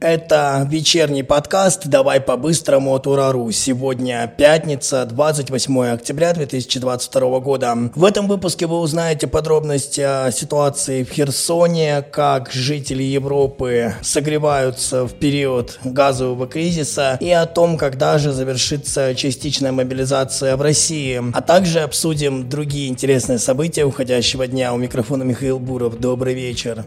Это вечерний подкаст «Давай по-быстрому» от Урару. Сегодня пятница, 28 октября 2022 года. В этом выпуске вы узнаете подробности о ситуации в Херсоне, как жители Европы согреваются в период газового кризиса и о том, когда же завершится частичная мобилизация в России. А также обсудим другие интересные события уходящего дня. У микрофона Михаил Буров. Добрый вечер.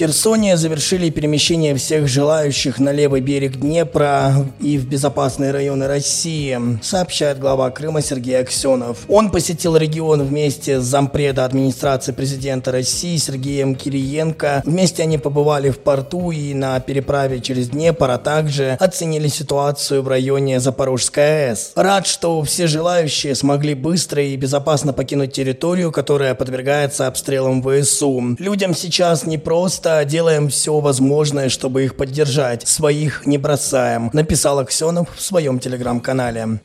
Херсоне завершили перемещение всех желающих на левый берег Днепра и в безопасные районы России, сообщает глава Крыма Сергей Аксенов. Он посетил регион вместе с зампреда администрации президента России Сергеем Кириенко. Вместе они побывали в порту и на переправе через Днепр, а также оценили ситуацию в районе Запорожской АЭС. Рад, что все желающие смогли быстро и безопасно покинуть территорию, которая подвергается обстрелам ВСУ. Людям сейчас не просто просто делаем все возможное, чтобы их поддержать. Своих не бросаем, написал Аксенов в своем телеграм-канале.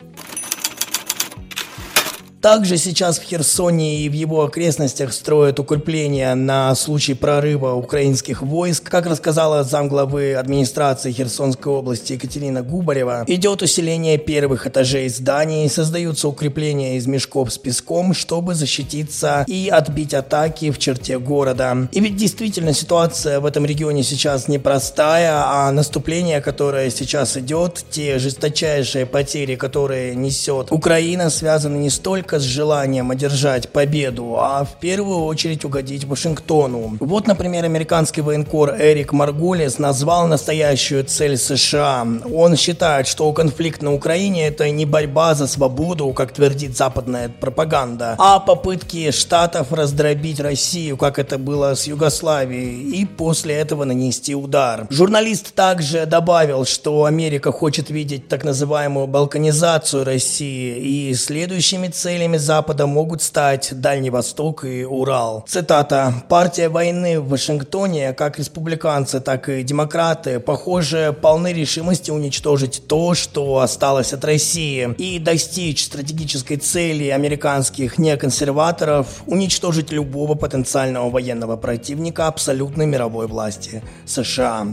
Также сейчас в Херсоне и в его окрестностях строят укрепления на случай прорыва украинских войск. Как рассказала замглавы администрации Херсонской области Екатерина Губарева, идет усиление первых этажей зданий, создаются укрепления из мешков с песком, чтобы защититься и отбить атаки в черте города. И ведь действительно ситуация в этом регионе сейчас непростая, а наступление, которое сейчас идет, те жесточайшие потери, которые несет Украина, связаны не столько только с желанием одержать победу, а в первую очередь угодить Вашингтону. Вот, например, американский военкор Эрик Марголес назвал настоящую цель США. Он считает, что конфликт на Украине это не борьба за свободу, как твердит западная пропаганда, а попытки штатов раздробить Россию, как это было с Югославией, и после этого нанести удар. Журналист также добавил, что Америка хочет видеть так называемую балканизацию России и следующими целями целями Запада могут стать Дальний Восток и Урал. Цитата. «Партия войны в Вашингтоне, как республиканцы, так и демократы, похоже, полны решимости уничтожить то, что осталось от России, и достичь стратегической цели американских неконсерваторов уничтожить любого потенциального военного противника абсолютной мировой власти США».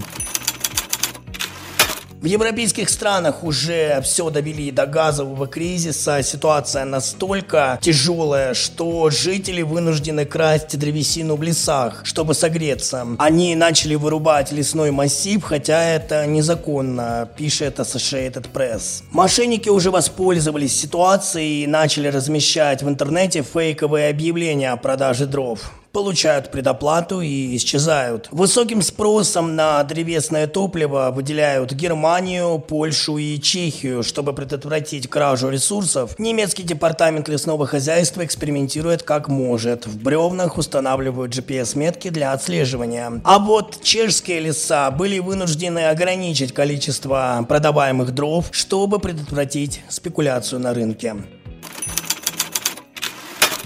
В европейских странах уже все довели до газового кризиса. Ситуация настолько тяжелая, что жители вынуждены красть древесину в лесах, чтобы согреться. Они начали вырубать лесной массив, хотя это незаконно, пишет Associated Press. Мошенники уже воспользовались ситуацией и начали размещать в интернете фейковые объявления о продаже дров получают предоплату и исчезают. Высоким спросом на древесное топливо выделяют Германию, Польшу и Чехию. Чтобы предотвратить кражу ресурсов, немецкий департамент лесного хозяйства экспериментирует как может. В бревнах устанавливают GPS-метки для отслеживания. А вот чешские леса были вынуждены ограничить количество продаваемых дров, чтобы предотвратить спекуляцию на рынке.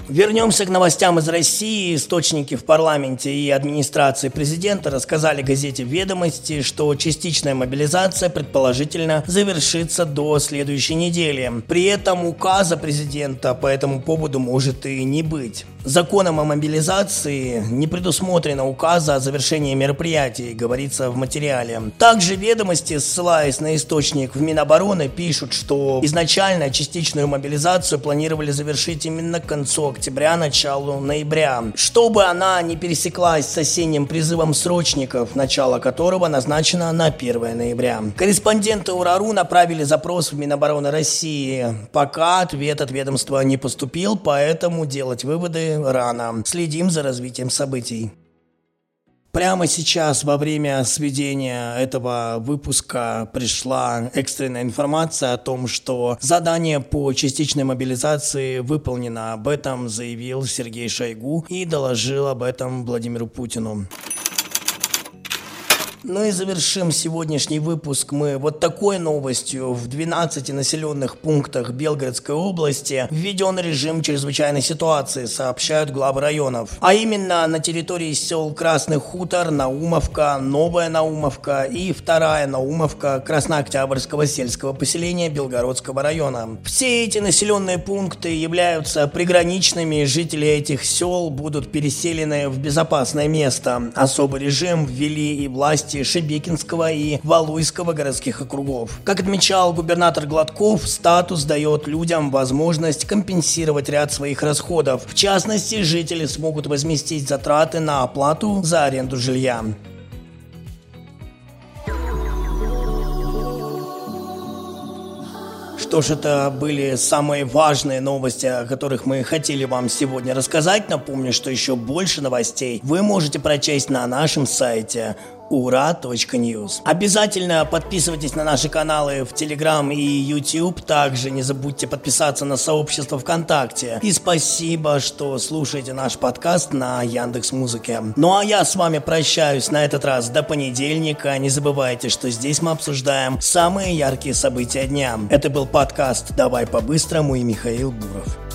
Вернемся к новостям из России. Источники в парламенте и администрации президента рассказали газете «Ведомости», что частичная мобилизация предположительно завершится до следующей недели. При этом указа президента по этому поводу может и не быть. Законом о мобилизации не предусмотрено указа о завершении мероприятий, говорится в материале. Также ведомости, ссылаясь на источник в Минобороны, пишут, что изначально частичную мобилизацию планировали завершить именно к концу октября, началу ноября, чтобы она не пересеклась с осенним призывом срочников, начало которого назначено на 1 ноября. Корреспонденты УРАРУ направили запрос в Минобороны России. Пока ответ от ведомства не поступил, поэтому делать выводы рано. Следим за развитием событий. Прямо сейчас, во время сведения этого выпуска, пришла экстренная информация о том, что задание по частичной мобилизации выполнено. Об этом заявил Сергей Шойгу и доложил об этом Владимиру Путину. Ну и завершим сегодняшний выпуск мы вот такой новостью. В 12 населенных пунктах Белгородской области введен режим чрезвычайной ситуации, сообщают главы районов. А именно на территории сел Красный Хутор, Наумовка, Новая Наумовка и Вторая Наумовка Краснооктябрьского сельского поселения Белгородского района. Все эти населенные пункты являются приграничными, жители этих сел будут переселены в безопасное место. Особый режим ввели и власти Шебекинского и Валуйского городских округов. Как отмечал губернатор Гладков, статус дает людям возможность компенсировать ряд своих расходов. В частности, жители смогут возместить затраты на оплату за аренду жилья. Что ж, это были самые важные новости, о которых мы хотели вам сегодня рассказать. Напомню, что еще больше новостей вы можете прочесть на нашем сайте ура.ньюз. Обязательно подписывайтесь на наши каналы в Телеграм и YouTube. Также не забудьте подписаться на сообщество ВКонтакте. И спасибо, что слушаете наш подкаст на Яндекс Музыке. Ну а я с вами прощаюсь на этот раз до понедельника. Не забывайте, что здесь мы обсуждаем самые яркие события дня. Это был подкаст «Давай по-быстрому» и Михаил Буров.